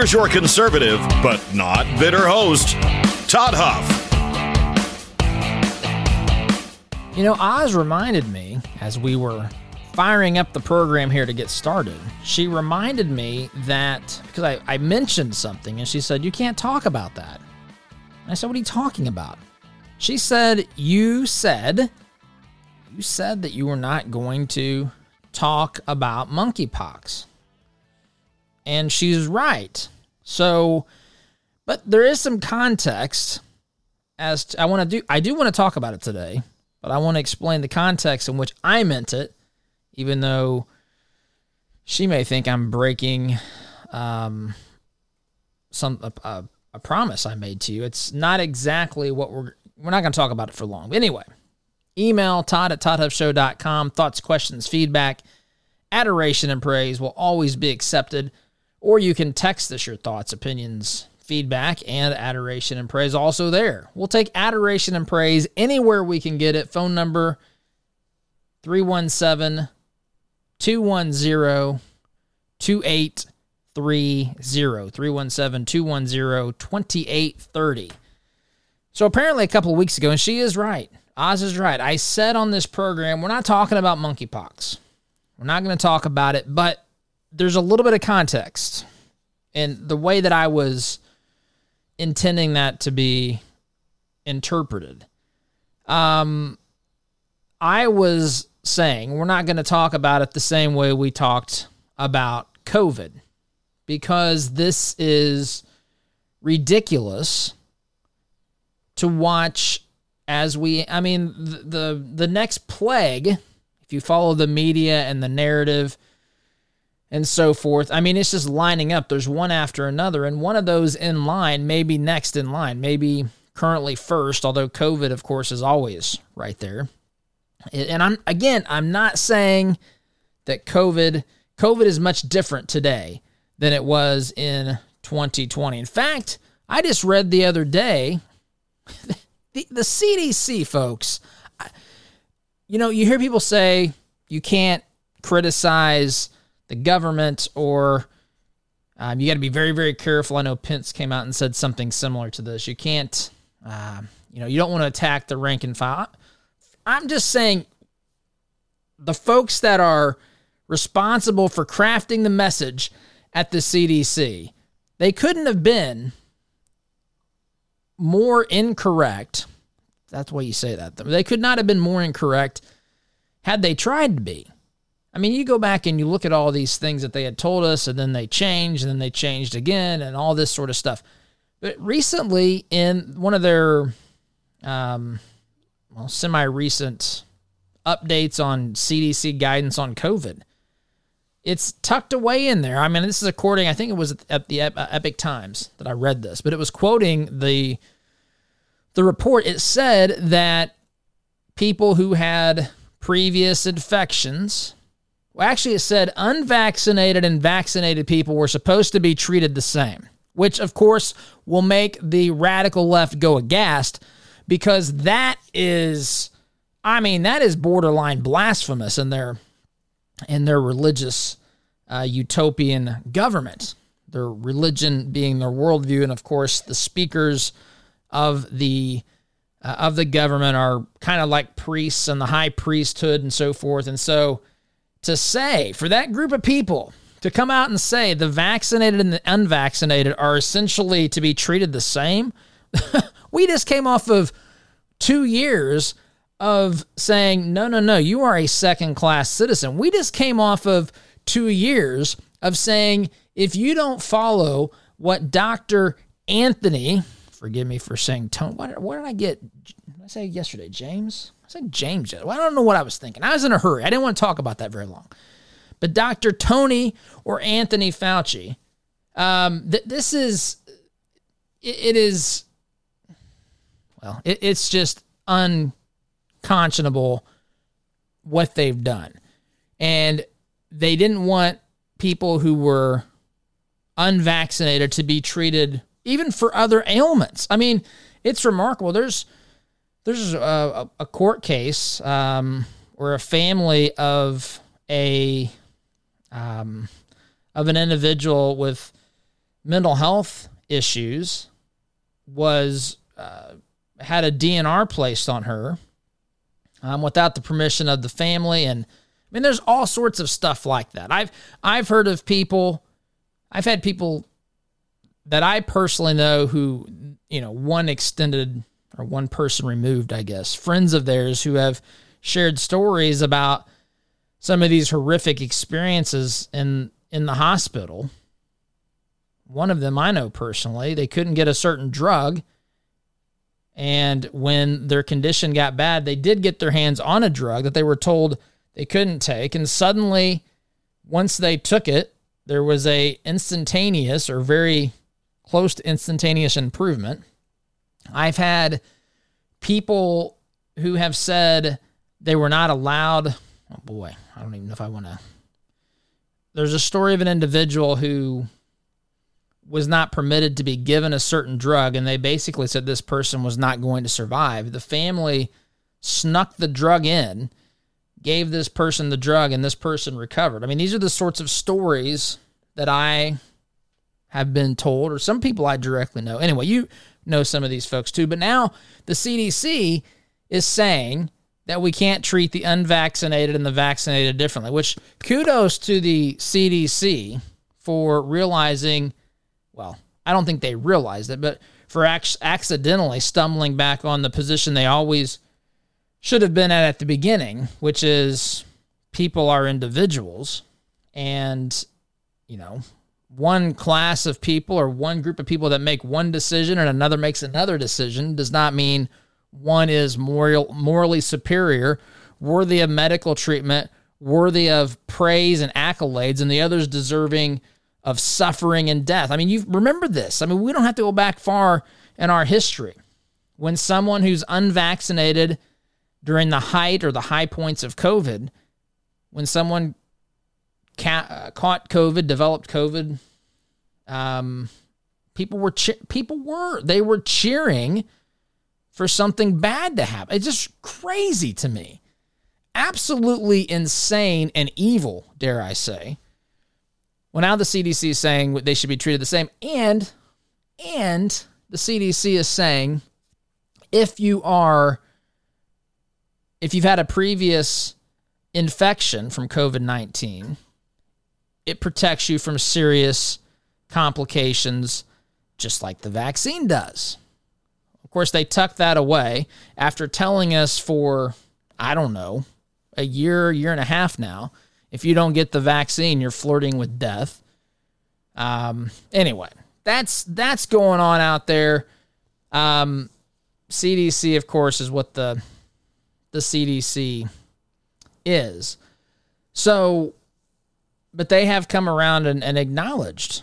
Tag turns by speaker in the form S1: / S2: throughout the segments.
S1: Here's your conservative, but not bitter host, Todd Huff.
S2: You know, Oz reminded me as we were firing up the program here to get started, she reminded me that because I, I mentioned something and she said, You can't talk about that. And I said, What are you talking about? She said, You said, you said that you were not going to talk about monkeypox. And she's right. So, but there is some context as to, I want to do, I do want to talk about it today but I want to explain the context in which I meant it, even though she may think I'm breaking um, some a, a, a, promise I made to you. It's not exactly what we're we're not going to talk about it for long. But anyway, email Todd at ToddHuffShow.com. Thoughts, questions, feedback, adoration, and praise will always be accepted. Or you can text us your thoughts, opinions, feedback and adoration and praise also there. We'll take adoration and praise anywhere we can get it. Phone number 317 210 2830. 317 210 2830. So apparently, a couple of weeks ago, and she is right. Oz is right. I said on this program, we're not talking about monkeypox. We're not going to talk about it, but there's a little bit of context. And the way that I was intending that to be interpreted. Um, I was saying we're not going to talk about it the same way we talked about COVID because this is ridiculous to watch as we I mean the, the the next plague if you follow the media and the narrative and so forth. I mean, it's just lining up. There's one after another, and one of those in line may be next in line, maybe currently first, although COVID, of course, is always right there. And I'm again, I'm not saying that COVID COVID is much different today than it was in 2020. In fact, I just read the other day the, the CDC folks. You know, you hear people say you can't criticize the government or um, you got to be very, very careful. I know Pence came out and said something similar to this. You can't, uh, you know, you don't want to attack the rank and file. I'm just saying the folks that are responsible for crafting the message at the CDC, they couldn't have been more incorrect. That's why you say that. They could not have been more incorrect had they tried to be. I mean, you go back and you look at all these things that they had told us, and then they changed, and then they changed again, and all this sort of stuff. But recently, in one of their um, well, semi recent updates on CDC guidance on COVID, it's tucked away in there. I mean, this is according, I think it was at the Epoch Times that I read this, but it was quoting the the report. It said that people who had previous infections well, actually, it said unvaccinated and vaccinated people were supposed to be treated the same, which, of course, will make the radical left go aghast because that is, I mean, that is borderline blasphemous in their in their religious uh, utopian government. Their religion being their worldview, and of course, the speakers of the uh, of the government are kind of like priests and the high priesthood and so forth, and so to say, for that group of people to come out and say the vaccinated and the unvaccinated are essentially to be treated the same, we just came off of two years of saying, no, no, no, you are a second class citizen. We just came off of two years of saying, if you don't follow what Dr. Anthony, forgive me for saying Tony, what, what did I get? Did I say yesterday? James? Said James. Well, I don't know what I was thinking. I was in a hurry. I didn't want to talk about that very long. But Dr. Tony or Anthony Fauci, um, th- this is it, it is, well, it, it's just unconscionable what they've done. And they didn't want people who were unvaccinated to be treated even for other ailments. I mean, it's remarkable. There's there's a, a court case um, where a family of a um, of an individual with mental health issues was uh, had a DNR placed on her um, without the permission of the family, and I mean, there's all sorts of stuff like that. I've I've heard of people, I've had people that I personally know who you know one extended or one person removed, I guess, friends of theirs who have shared stories about some of these horrific experiences in in the hospital. One of them I know personally, they couldn't get a certain drug. And when their condition got bad, they did get their hands on a drug that they were told they couldn't take. And suddenly, once they took it, there was a instantaneous or very close to instantaneous improvement. I've had people who have said they were not allowed. Oh boy, I don't even know if I want to. There's a story of an individual who was not permitted to be given a certain drug, and they basically said this person was not going to survive. The family snuck the drug in, gave this person the drug, and this person recovered. I mean, these are the sorts of stories that I have been told, or some people I directly know. Anyway, you know some of these folks too. But now the CDC is saying that we can't treat the unvaccinated and the vaccinated differently, which kudos to the CDC for realizing, well, I don't think they realized it, but for ac- accidentally stumbling back on the position they always should have been at at the beginning, which is people are individuals and, you know, one class of people or one group of people that make one decision and another makes another decision does not mean one is moral, morally superior, worthy of medical treatment, worthy of praise and accolades, and the other's deserving of suffering and death. I mean, you remember this. I mean, we don't have to go back far in our history. When someone who's unvaccinated during the height or the high points of COVID, when someone ca- uh, caught COVID, developed COVID. Um, people were che- people were they were cheering for something bad to happen. It's just crazy to me, absolutely insane and evil, dare I say. Well, now the CDC is saying they should be treated the same, and and the CDC is saying if you are if you've had a previous infection from COVID 19 it protects you from serious complications, just like the vaccine does. Of course, they tuck that away after telling us for, I don't know, a year, year and a half now. If you don't get the vaccine, you're flirting with death. Um, anyway, that's that's going on out there. Um, CDC, of course, is what the the CDC is. So but they have come around and, and acknowledged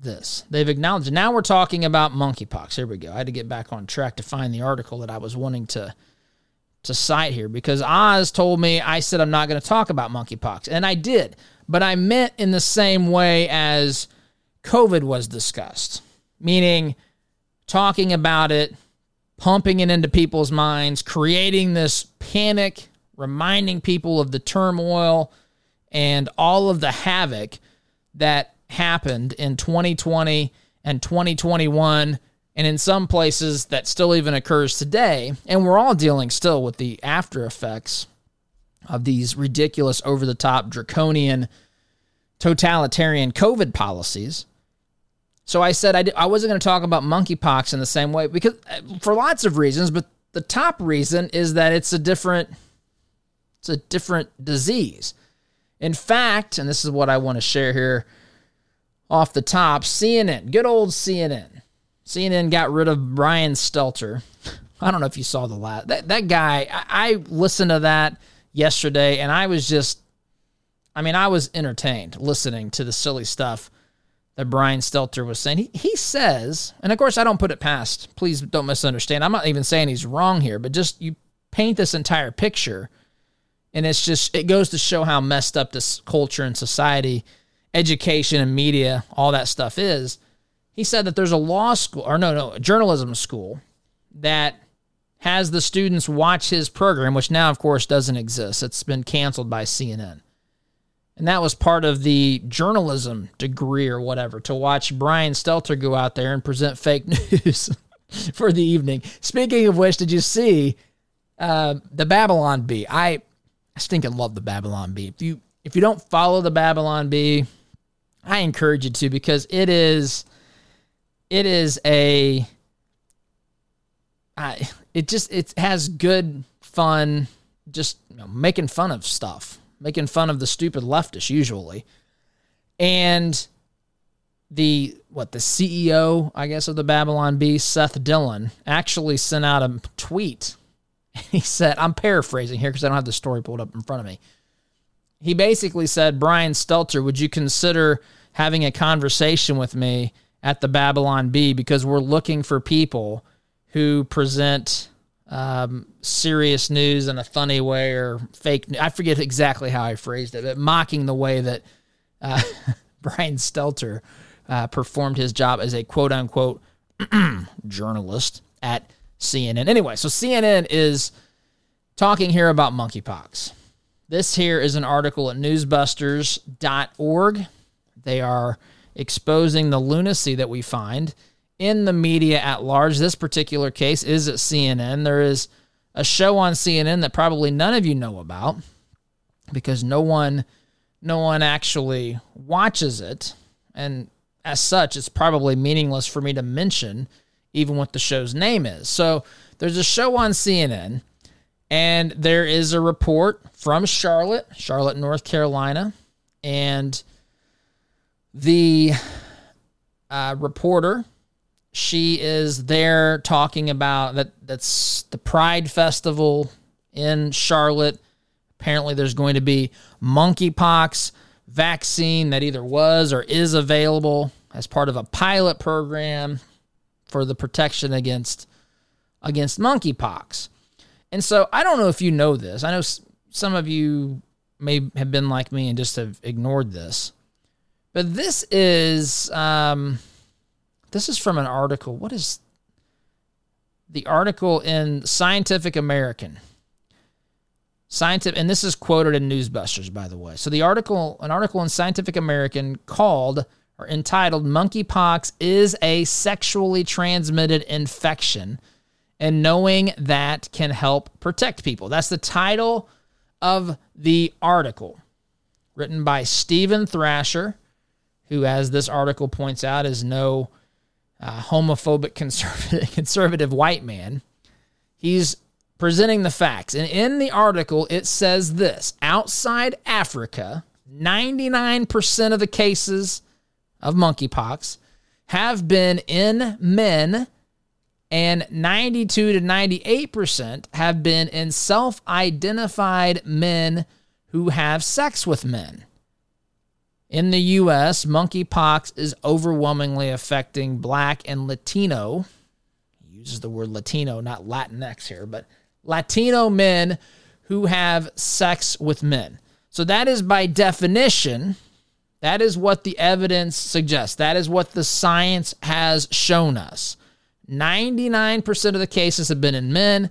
S2: this. They've acknowledged. Now we're talking about monkeypox. Here we go. I had to get back on track to find the article that I was wanting to to cite here because Oz told me I said I'm not going to talk about monkeypox, and I did, but I meant in the same way as COVID was discussed, meaning talking about it, pumping it into people's minds, creating this panic, reminding people of the turmoil and all of the havoc that happened in 2020 and 2021 and in some places that still even occurs today. And we're all dealing still with the after effects of these ridiculous over the top draconian totalitarian covid policies. So i said I d- I wasn't going to talk about monkeypox in the same way because uh, for lots of reasons but the top reason is that it's a different it's a different disease in fact, and this is what I want to share here off the top CNN, good old CNN. CNN got rid of Brian Stelter. I don't know if you saw the last that that guy. I, I listened to that yesterday, and I was just, I mean, I was entertained listening to the silly stuff that Brian Stelter was saying. He, he says, and of course, I don't put it past, please don't misunderstand. I'm not even saying he's wrong here, but just you paint this entire picture, and it's just, it goes to show how messed up this culture and society, education and media, all that stuff is. He said that there's a law school, or no, no, a journalism school that has the students watch his program, which now, of course, doesn't exist. It's been canceled by CNN. And that was part of the journalism degree or whatever to watch Brian Stelter go out there and present fake news for the evening. Speaking of which, did you see uh, the Babylon Bee? I, I stinking love the Babylon Bee. If you if you don't follow the Babylon Bee, I encourage you to because it is it is a I it just it has good fun just you know, making fun of stuff making fun of the stupid leftists usually. And the what the CEO, I guess, of the Babylon Bee, Seth Dillon, actually sent out a tweet. He said, I'm paraphrasing here because I don't have the story pulled up in front of me. He basically said, Brian Stelter, would you consider having a conversation with me at the Babylon Bee because we're looking for people who present um, serious news in a funny way or fake. I forget exactly how I phrased it, but mocking the way that uh, Brian Stelter uh, performed his job as a quote unquote journalist at CNN. Anyway, so CNN is talking here about monkeypox. This here is an article at newsbusters.org. They are exposing the lunacy that we find in the media at large. This particular case is at CNN. There is a show on CNN that probably none of you know about because no one no one actually watches it and as such it's probably meaningless for me to mention even what the show's name is. So there's a show on CNN and there is a report from Charlotte, Charlotte, North Carolina, and the uh, reporter she is there talking about that that's the Pride Festival in Charlotte. Apparently there's going to be monkeypox vaccine that either was or is available as part of a pilot program for the protection against against monkeypox. And so I don't know if you know this. I know some of you may have been like me and just have ignored this. But this is um, this is from an article. What is the article in Scientific American? Scientific, and this is quoted in Newsbusters, by the way. So the article, an article in Scientific American called or entitled "Monkeypox is a sexually transmitted infection, and knowing that can help protect people." That's the title of the article, written by Steven Thrasher, who, as this article points out, is no uh, homophobic conservative, conservative white man. He's presenting the facts. And in the article, it says this outside Africa, 99% of the cases of monkeypox have been in men, and 92 to 98% have been in self identified men who have sex with men. In the US, monkeypox is overwhelmingly affecting black and Latino. He uses the word Latino, not Latinx here, but Latino men who have sex with men. So that is by definition, that is what the evidence suggests. That is what the science has shown us. 99% of the cases have been in men,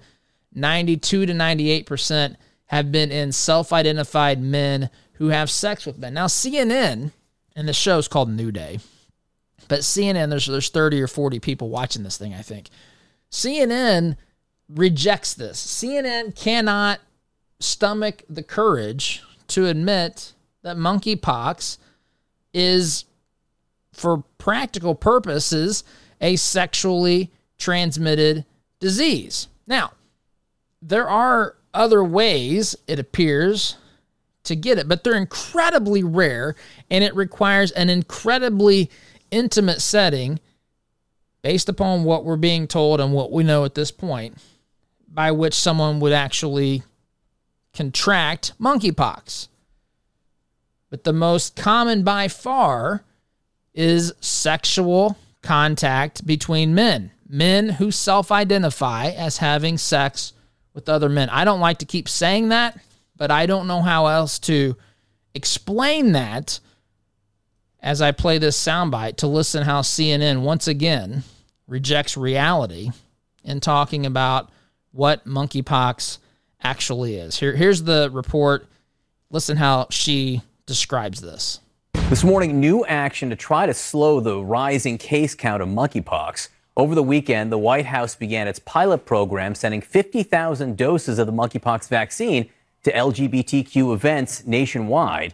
S2: 92 to 98% have been in self identified men who have sex with men. Now, CNN, and the show is called New Day, but CNN, there's, there's 30 or 40 people watching this thing, I think. CNN rejects this. CNN cannot stomach the courage to admit that monkeypox is, for practical purposes, a sexually transmitted disease. Now, there are other ways, it appears, to get it, but they're incredibly rare and it requires an incredibly intimate setting based upon what we're being told and what we know at this point by which someone would actually contract monkeypox. But the most common by far is sexual contact between men, men who self identify as having sex with other men. I don't like to keep saying that, but I don't know how else to explain that as I play this soundbite to listen how CNN once again rejects reality in talking about what monkeypox actually is. Here, here's the report. Listen how she describes this.
S3: This morning, new action to try to slow the rising case count of monkeypox. Over the weekend, the White House began its pilot program sending 50,000 doses of the monkeypox vaccine to LGBTQ events nationwide.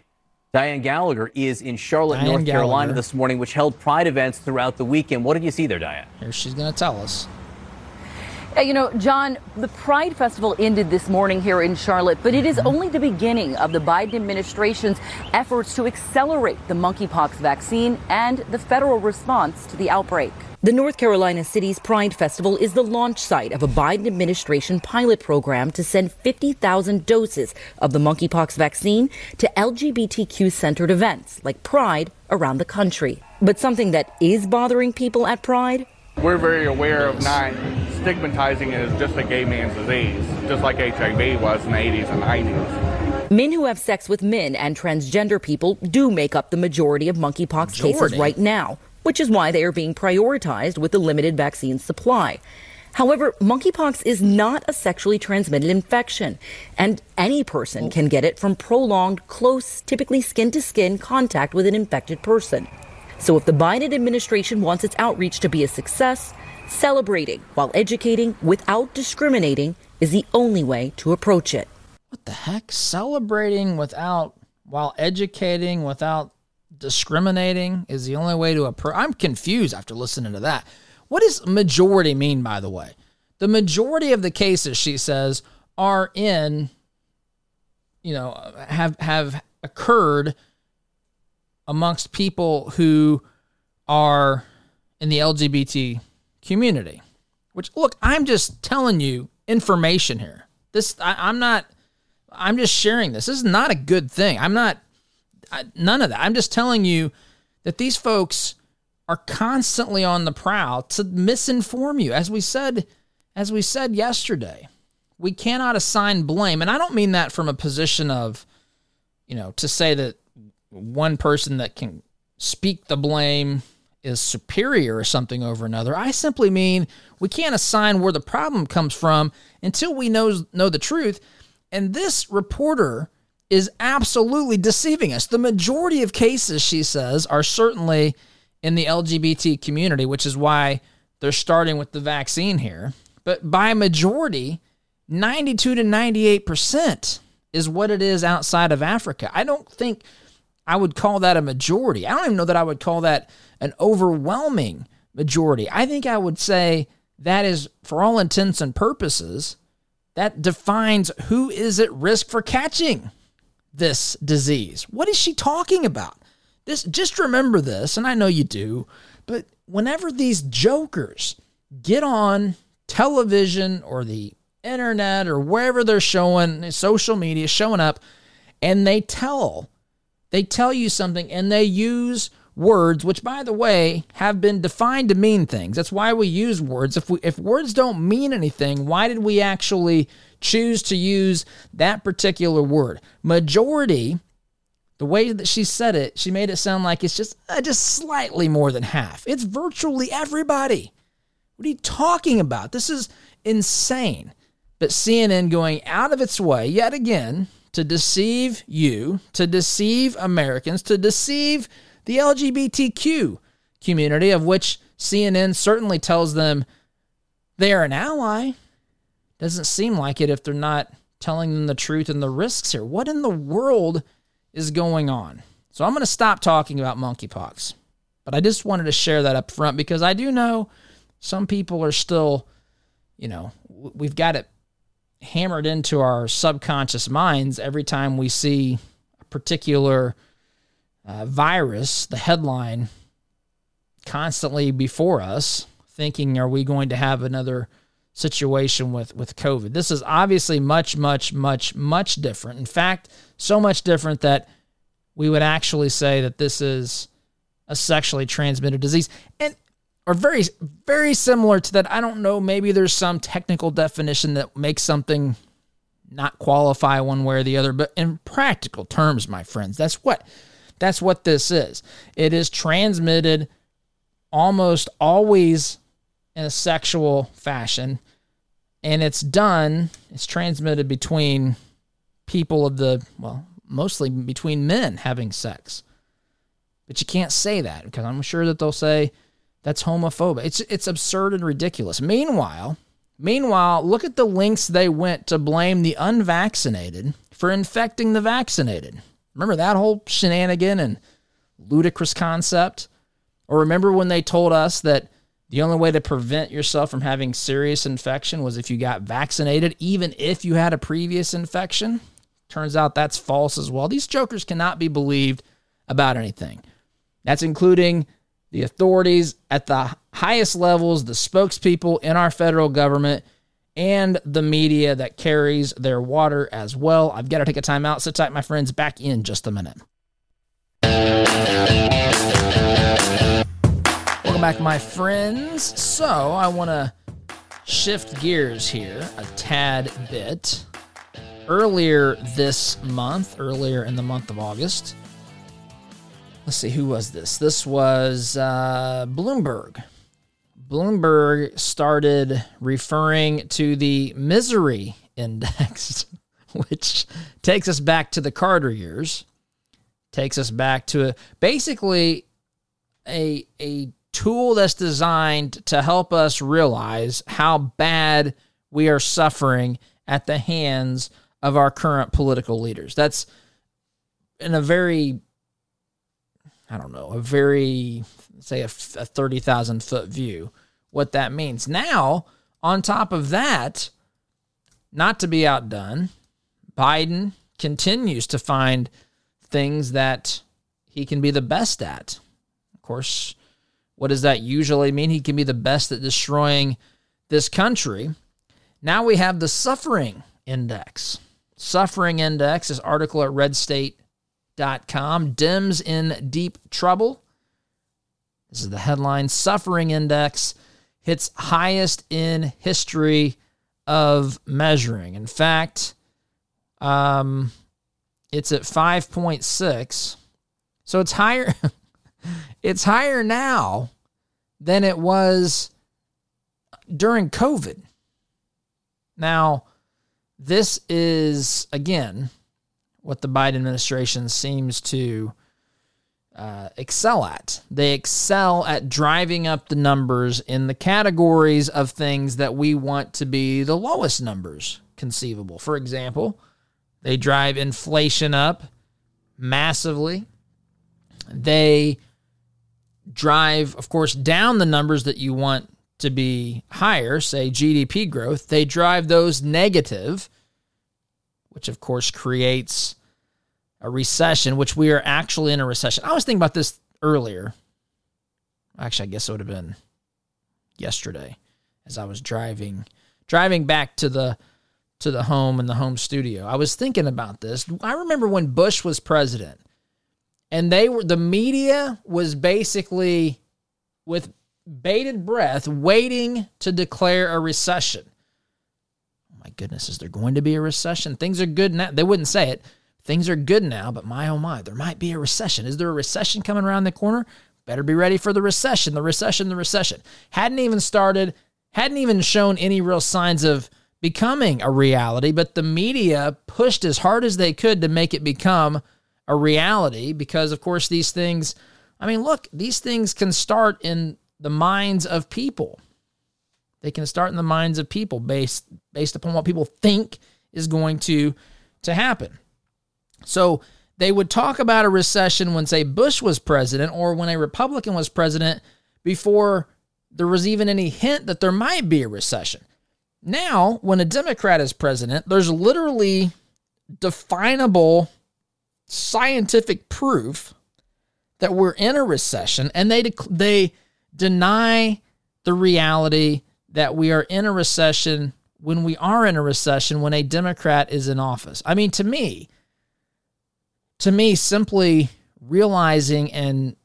S3: Diane Gallagher is in Charlotte, Diane North Gallagher. Carolina this morning, which held pride events throughout the weekend. What did you see there, Diane?
S2: Here she's going to tell us.
S4: Uh, you know, John, the Pride Festival ended this morning here in Charlotte, but it is mm-hmm. only the beginning of the Biden administration's efforts to accelerate the monkeypox vaccine and the federal response to the outbreak. The North Carolina City's Pride Festival is the launch site of a Biden administration pilot program to send 50,000 doses of the monkeypox vaccine to LGBTQ centered events like Pride around the country. But something that is bothering people at Pride
S5: we're very aware of not stigmatizing it as just a gay man's disease, just like HIV was in the 80s and 90s.
S4: Men who have sex with men and transgender people do make up the majority of monkeypox majority. cases right now, which is why they are being prioritized with the limited vaccine supply. However, monkeypox is not a sexually transmitted infection, and any person can get it from prolonged, close, typically skin to skin contact with an infected person. So if the Biden administration wants its outreach to be a success, celebrating while educating without discriminating is the only way to approach it.
S2: What the heck? Celebrating without while educating without discriminating is the only way to approach. I'm confused after listening to that. What does majority mean, by the way? The majority of the cases, she says, are in, you know, have have occurred amongst people who are in the LGBT community. Which, look, I'm just telling you information here. This, I, am not, I'm just sharing this. This is not a good thing. I'm not, I, none of that. I'm just telling you that these folks are constantly on the prowl to misinform you. As we said, as we said yesterday, we cannot assign blame. And I don't mean that from a position of, you know, to say that one person that can speak the blame is superior or something over another. I simply mean we can't assign where the problem comes from until we know know the truth. And this reporter is absolutely deceiving us. The majority of cases, she says, are certainly in the LGBT community, which is why they're starting with the vaccine here. But by majority, 92 to 98% is what it is outside of Africa. I don't think I would call that a majority. I don't even know that I would call that an overwhelming majority. I think I would say that is, for all intents and purposes, that defines who is at risk for catching this disease. What is she talking about? This just remember this, and I know you do, but whenever these jokers get on television or the internet or wherever they're showing social media showing up and they tell they tell you something and they use words which by the way have been defined to mean things. That's why we use words. If we if words don't mean anything why did we actually choose to use that particular word? Majority the way that she said it she made it sound like it's just uh, just slightly more than half. It's virtually everybody. What are you talking about? This is insane. But cnn going out of its way yet again to deceive you, to deceive Americans, to deceive the LGBTQ community, of which CNN certainly tells them they are an ally. Doesn't seem like it if they're not telling them the truth and the risks here. What in the world is going on? So I'm going to stop talking about monkeypox, but I just wanted to share that up front because I do know some people are still, you know, we've got it hammered into our subconscious minds every time we see a particular uh, virus, the headline constantly before us, thinking, are we going to have another situation with, with COVID? This is obviously much, much, much, much different. In fact, so much different that we would actually say that this is a sexually transmitted disease. And are very very similar to that. I don't know, maybe there's some technical definition that makes something not qualify one way or the other, but in practical terms, my friends, that's what that's what this is. It is transmitted almost always in a sexual fashion and it's done it's transmitted between people of the well, mostly between men having sex. But you can't say that because I'm sure that they'll say that's homophobic. It's it's absurd and ridiculous. Meanwhile, meanwhile, look at the lengths they went to blame the unvaccinated for infecting the vaccinated. Remember that whole shenanigan and ludicrous concept? Or remember when they told us that the only way to prevent yourself from having serious infection was if you got vaccinated, even if you had a previous infection? Turns out that's false as well. These jokers cannot be believed about anything. That's including the authorities at the highest levels, the spokespeople in our federal government, and the media that carries their water as well. I've got to take a time out. Sit tight, my friends. Back in just a minute. Welcome back, my friends. So, I want to shift gears here a tad bit. Earlier this month, earlier in the month of August, let's see, who was this? This was uh, Bloomberg. Bloomberg started referring to the misery index, which takes us back to the Carter years, takes us back to a, basically a, a tool that's designed to help us realize how bad we are suffering at the hands of our current political leaders. That's in a very I don't know, a very, say, a, a 30,000 foot view, what that means. Now, on top of that, not to be outdone, Biden continues to find things that he can be the best at. Of course, what does that usually mean? He can be the best at destroying this country. Now we have the suffering index. Suffering index, this article at Red State com. Dems in deep trouble. This is the headline Suffering Index hits highest in history of measuring. In fact, um, it's at 5.6. So it's higher it's higher now than it was during COVID. Now, this is again what the Biden administration seems to uh, excel at. They excel at driving up the numbers in the categories of things that we want to be the lowest numbers conceivable. For example, they drive inflation up massively. They drive, of course, down the numbers that you want to be higher, say GDP growth. They drive those negative which of course creates a recession, which we are actually in a recession. I was thinking about this earlier. Actually, I guess it would have been yesterday as I was driving driving back to the to the home and the home studio. I was thinking about this. I remember when Bush was president and they were the media was basically with bated breath waiting to declare a recession my goodness, is there going to be a recession? Things are good now. They wouldn't say it. Things are good now, but my oh my, there might be a recession. Is there a recession coming around the corner? Better be ready for the recession, the recession, the recession. Hadn't even started, hadn't even shown any real signs of becoming a reality, but the media pushed as hard as they could to make it become a reality because, of course, these things, I mean, look, these things can start in the minds of people. They can start in the minds of people based based upon what people think is going to to happen. So they would talk about a recession when say Bush was president or when a Republican was president before there was even any hint that there might be a recession. Now, when a Democrat is president, there's literally definable scientific proof that we're in a recession and they they deny the reality that we are in a recession when we are in a recession when a Democrat is in office. I mean, to me, to me, simply realizing and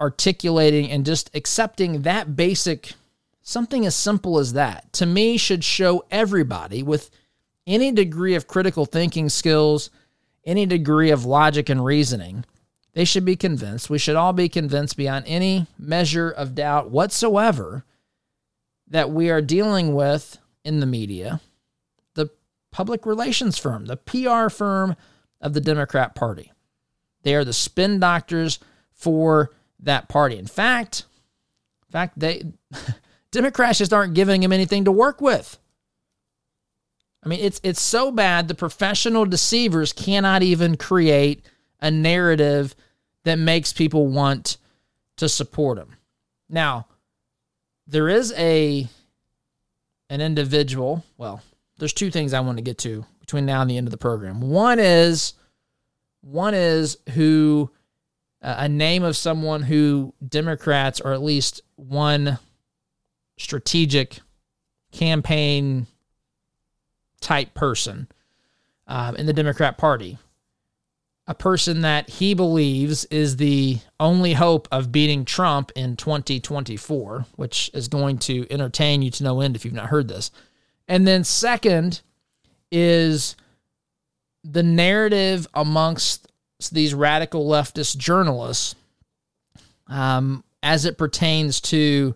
S2: articulating and just accepting that basic something as simple as that to me should show everybody with any degree of critical thinking skills, any degree of logic and reasoning, they should be convinced. We should all be convinced beyond any measure of doubt whatsoever that we are dealing with in the media the public relations firm, the PR firm of the Democrat Party. They are the spin doctors for that party. In fact, in fact, they Democrats just aren't giving him anything to work with. I mean, it's it's so bad the professional deceivers cannot even create a narrative that makes people want to support him. Now, there is a an individual, well, there's two things I want to get to between now and the end of the program. One is one is who uh, a name of someone who Democrats or at least one strategic campaign type person um, in the Democrat Party. A person that he believes is the only hope of beating Trump in 2024, which is going to entertain you to no end if you've not heard this. And then, second, is the narrative amongst these radical leftist journalists um, as it pertains to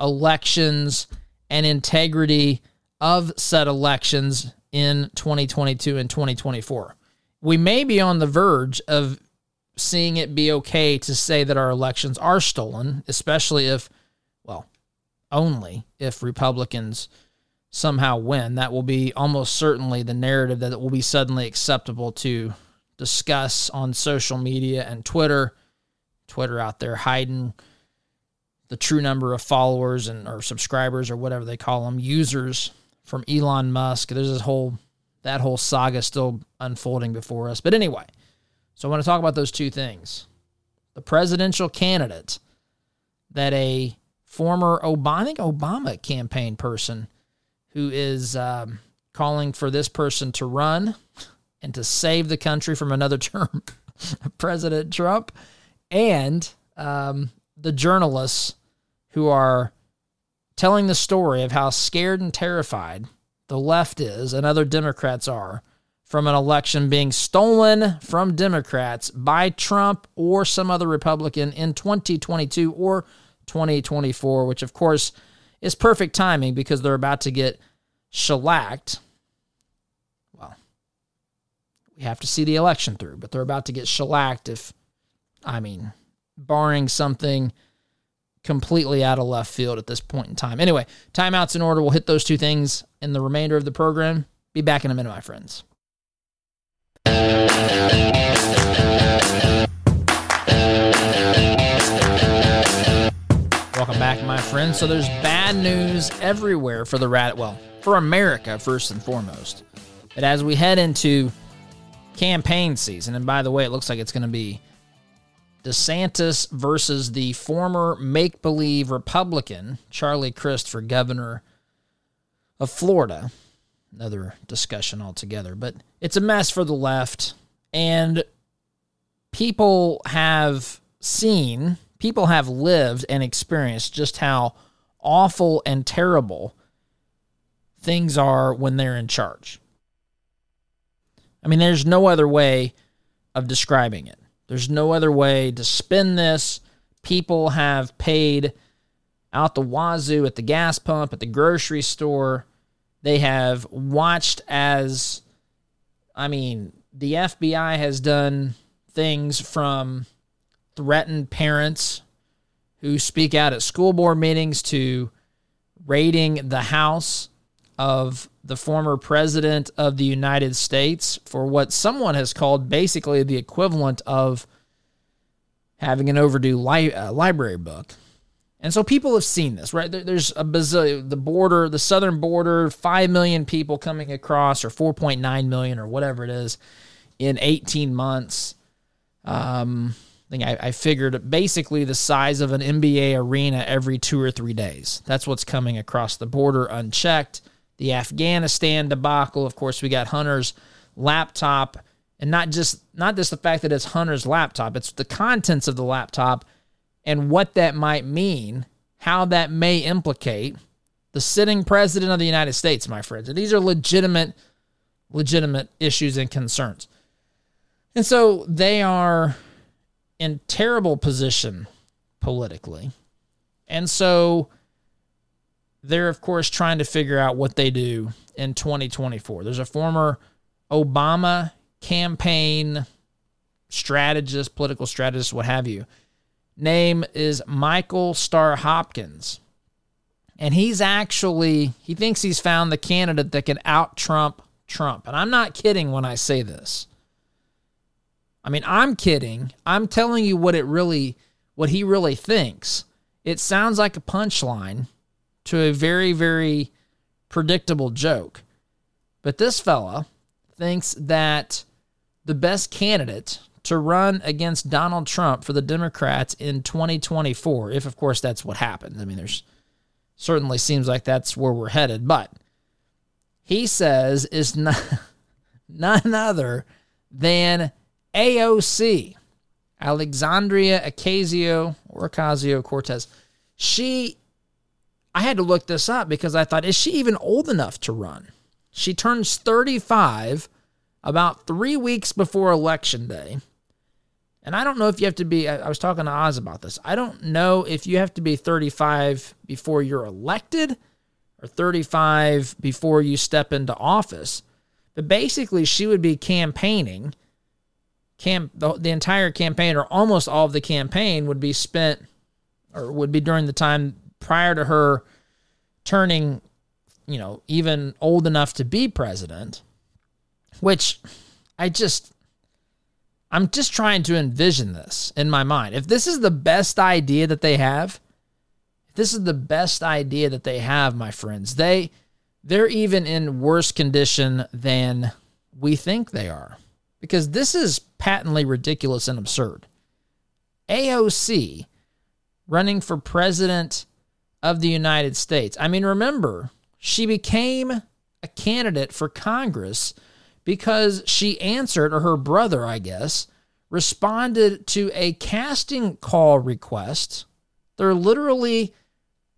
S2: elections and integrity of said elections in 2022 and 2024. We may be on the verge of seeing it be okay to say that our elections are stolen, especially if, well, only if Republicans somehow win. That will be almost certainly the narrative that it will be suddenly acceptable to discuss on social media and Twitter. Twitter out there hiding the true number of followers and or subscribers or whatever they call them, users from Elon Musk. There's this whole that whole saga still unfolding before us. But anyway, so I want to talk about those two things. The presidential candidate that a former Obama, I think Obama campaign person who is um, calling for this person to run and to save the country from another term President Trump, and um, the journalists who are telling the story of how scared and terrified the left is and other Democrats are from an election being stolen from Democrats by Trump or some other Republican in 2022 or 2024, which of course is perfect timing because they're about to get shellacked. Well, we have to see the election through, but they're about to get shellacked if, I mean, barring something completely out of left field at this point in time. Anyway, timeouts in order. We'll hit those two things in the remainder of the program. Be back in a minute, my friends. Welcome back, my friends. So there's bad news everywhere for the rat. Well, for America first and foremost. But as we head into campaign season, and by the way, it looks like it's going to be DeSantis versus the former make believe Republican, Charlie Crist, for governor of Florida. Another discussion altogether. But it's a mess for the left. And people have seen, people have lived and experienced just how awful and terrible things are when they're in charge. I mean, there's no other way of describing it. There's no other way to spin this. People have paid out the wazoo at the gas pump, at the grocery store. They have watched as, I mean, the FBI has done things from threatened parents who speak out at school board meetings to raiding the house of the former president of the United States for what someone has called basically the equivalent of having an overdue li- uh, library book. And so people have seen this, right? There, there's a bazillion, the border, the southern border, 5 million people coming across, or 4.9 million, or whatever it is, in 18 months. Um, I think I, I figured basically the size of an NBA arena every two or three days. That's what's coming across the border unchecked the Afghanistan debacle. Of course, we got Hunter's laptop, and not just not just the fact that it's Hunter's laptop, it's the contents of the laptop and what that might mean, how that may implicate the sitting president of the United States, my friends. And these are legitimate, legitimate issues and concerns. And so they are in terrible position politically. And so they're of course trying to figure out what they do in 2024. There's a former Obama campaign strategist, political strategist, what have you. Name is Michael Starr Hopkins. And he's actually, he thinks he's found the candidate that can out Trump Trump. And I'm not kidding when I say this. I mean, I'm kidding. I'm telling you what it really, what he really thinks. It sounds like a punchline to a very, very predictable joke. But this fella thinks that the best candidate to run against Donald Trump for the Democrats in 2024, if of course that's what happens. I mean, there's certainly seems like that's where we're headed, but he says is not, none other than AOC, Alexandria Ocasio or Ocasio Cortez. She, I had to look this up because I thought, is she even old enough to run? She turns 35 about three weeks before Election Day. And I don't know if you have to be, I was talking to Oz about this. I don't know if you have to be 35 before you're elected or 35 before you step into office. But basically, she would be campaigning. Camp, the, the entire campaign, or almost all of the campaign, would be spent, or would be during the time prior to her turning, you know, even old enough to be president. Which I just, I'm just trying to envision this in my mind. If this is the best idea that they have, if this is the best idea that they have, my friends, they they're even in worse condition than we think they are. Because this is patently ridiculous and absurd. AOC running for president of the United States. I mean, remember, she became a candidate for Congress because she answered, or her brother, I guess, responded to a casting call request. They're literally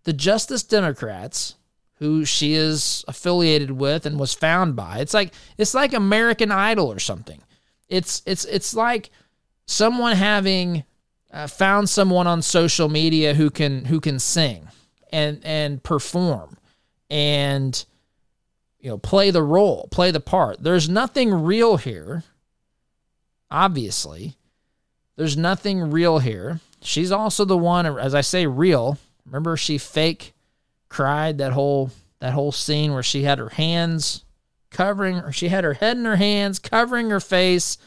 S2: the Justice Democrats who she is affiliated with and was found by. It's like it's like American Idol or something. It's it's it's like someone having uh, found someone on social media who can who can sing and and perform and you know, play the role, play the part. There's nothing real here. Obviously, there's nothing real here. She's also the one, as I say, real. Remember, she fake cried that whole that whole scene where she had her hands covering, or she had her head in her hands, covering her face,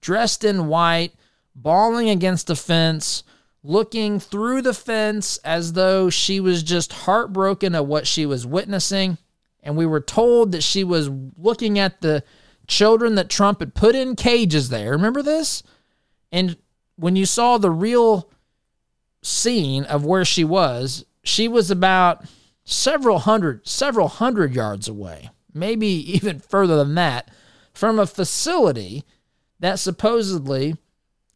S2: dressed in white, bawling against the fence, looking through the fence as though she was just heartbroken at what she was witnessing and we were told that she was looking at the children that Trump had put in cages there. Remember this? And when you saw the real scene of where she was, she was about several hundred several hundred yards away, maybe even further than that, from a facility that supposedly,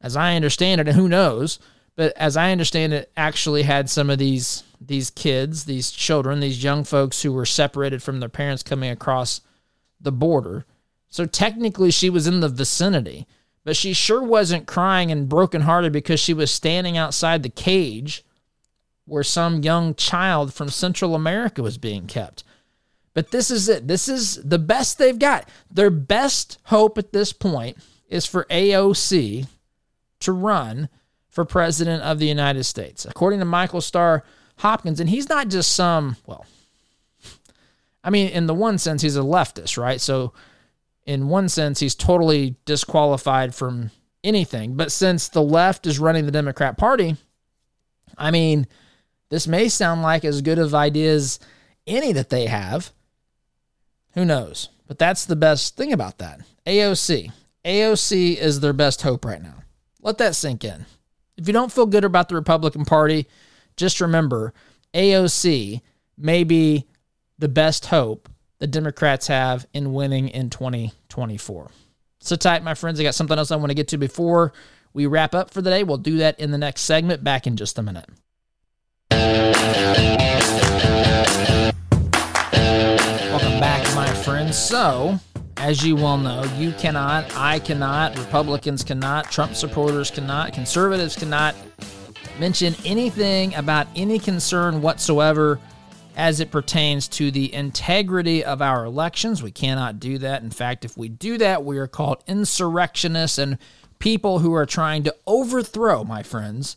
S2: as I understand it, and who knows, but as I understand it, actually had some of these these kids, these children, these young folks who were separated from their parents coming across the border. So technically, she was in the vicinity, but she sure wasn't crying and brokenhearted because she was standing outside the cage where some young child from Central America was being kept. But this is it. This is the best they've got. Their best hope at this point is for AOC to run for president of the United States. According to Michael Starr Hopkins, and he's not just some, well, I mean, in the one sense, he's a leftist, right? So, in one sense, he's totally disqualified from anything. But since the left is running the Democrat Party, I mean, this may sound like as good of ideas any that they have. Who knows? But that's the best thing about that. AOC. AOC is their best hope right now. Let that sink in. If you don't feel good about the Republican Party, just remember AOC may be the best hope the Democrats have in winning in 2024. So tight, my friends. I got something else I want to get to before we wrap up for the day. We'll do that in the next segment. Back in just a minute. Welcome back, my friends. So, as you well know, you cannot, I cannot, Republicans cannot, Trump supporters cannot, conservatives cannot mention anything about any concern whatsoever as it pertains to the integrity of our elections. We cannot do that. In fact, if we do that, we are called insurrectionists and people who are trying to overthrow, my friends,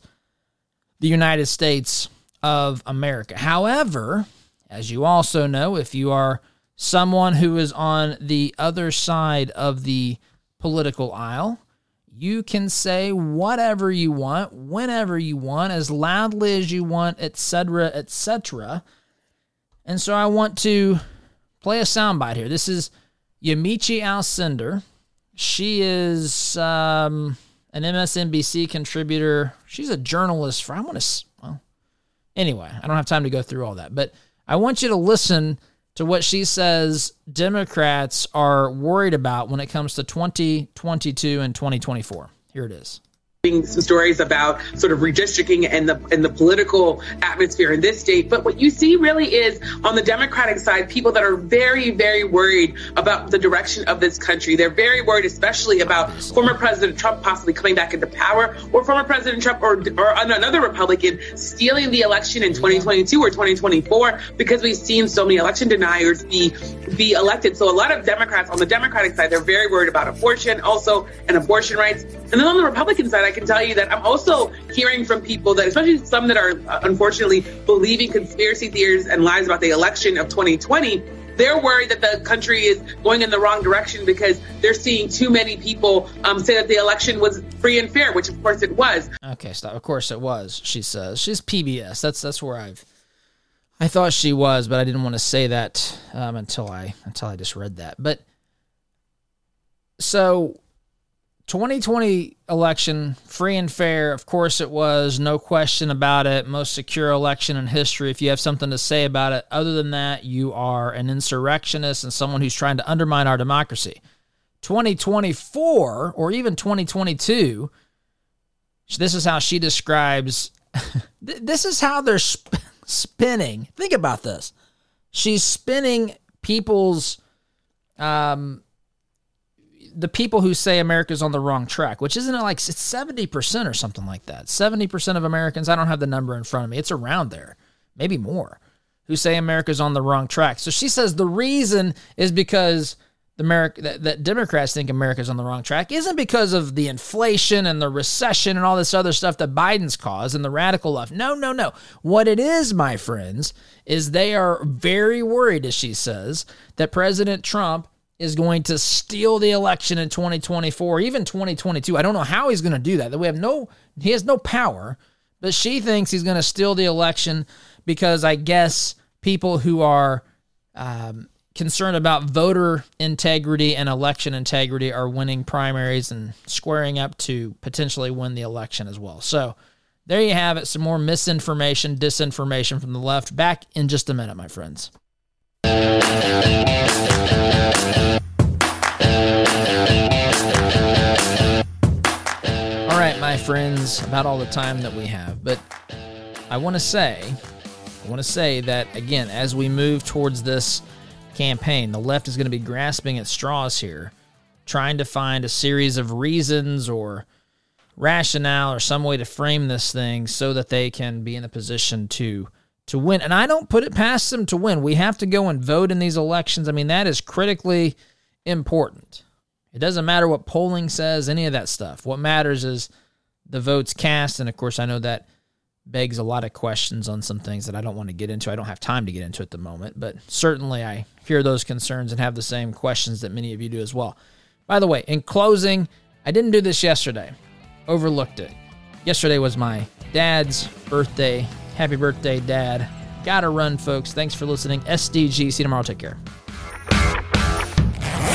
S2: the United States of America. However, as you also know, if you are someone who is on the other side of the political aisle, you can say whatever you want, whenever you want, as loudly as you want, etc., etc. And so I want to play a soundbite here. This is Yamiche Alcindor. She is um, an MSNBC contributor. She's a journalist for, I want to, well, anyway, I don't have time to go through all that, but I want you to listen to what she says Democrats are worried about when it comes to 2022 and 2024. Here it is
S6: stories about sort of redistricting and the and the political atmosphere in this state. But what you see really is on the Democratic side, people that are very, very worried about the direction of this country. They're very worried, especially about former President Trump possibly coming back into power, or former President Trump or or another Republican stealing the election in 2022 or 2024, because we've seen so many election deniers be be elected. So a lot of Democrats on the Democratic side, they're very worried about abortion, also and abortion rights. And then on the Republican side, I can tell you that I'm also hearing from people that, especially some that are uh, unfortunately believing conspiracy theories and lies about the election of 2020, they're worried that the country is going in the wrong direction because they're seeing too many people um, say that the election was free and fair, which of course it was.
S2: Okay, stop. Of course it was. She says she's PBS. That's that's where I've. I thought she was, but I didn't want to say that um, until I until I just read that. But so 2020 election, free and fair. Of course, it was. No question about it. Most secure election in history. If you have something to say about it, other than that, you are an insurrectionist and someone who's trying to undermine our democracy. 2024 or even 2022, this is how she describes. this is how they're sp- spinning. Think about this. She's spinning people's um, the people who say America's on the wrong track, which isn't it like it's 70% or something like that. 70% of Americans, I don't have the number in front of me, it's around there, maybe more, who say America's on the wrong track. So she says the reason is because the America that, that Democrats think America's on the wrong track isn't because of the inflation and the recession and all this other stuff that Biden's caused and the radical left. No, no, no. What it is, my friends, is they are very worried, as she says, that President Trump is going to steal the election in 2024, even 2022. I don't know how he's going to do that. That we have no, he has no power, but she thinks he's going to steal the election because I guess people who are um, concerned about voter integrity and election integrity are winning primaries and squaring up to potentially win the election as well. So there you have it. Some more misinformation, disinformation from the left. Back in just a minute, my friends. All right, my friends, about all the time that we have, but I want to say, I want to say that again, as we move towards this campaign, the left is going to be grasping at straws here, trying to find a series of reasons or rationale or some way to frame this thing so that they can be in a position to to win. And I don't put it past them to win. We have to go and vote in these elections. I mean, that is critically important. It doesn't matter what polling says, any of that stuff. What matters is the votes cast. And of course, I know that begs a lot of questions on some things that I don't want to get into. I don't have time to get into at the moment, but certainly I hear those concerns and have the same questions that many of you do as well. By the way, in closing, I didn't do this yesterday, overlooked it. Yesterday was my dad's birthday Happy birthday, Dad. Gotta run, folks. Thanks for listening. SDG. See you tomorrow. Take care.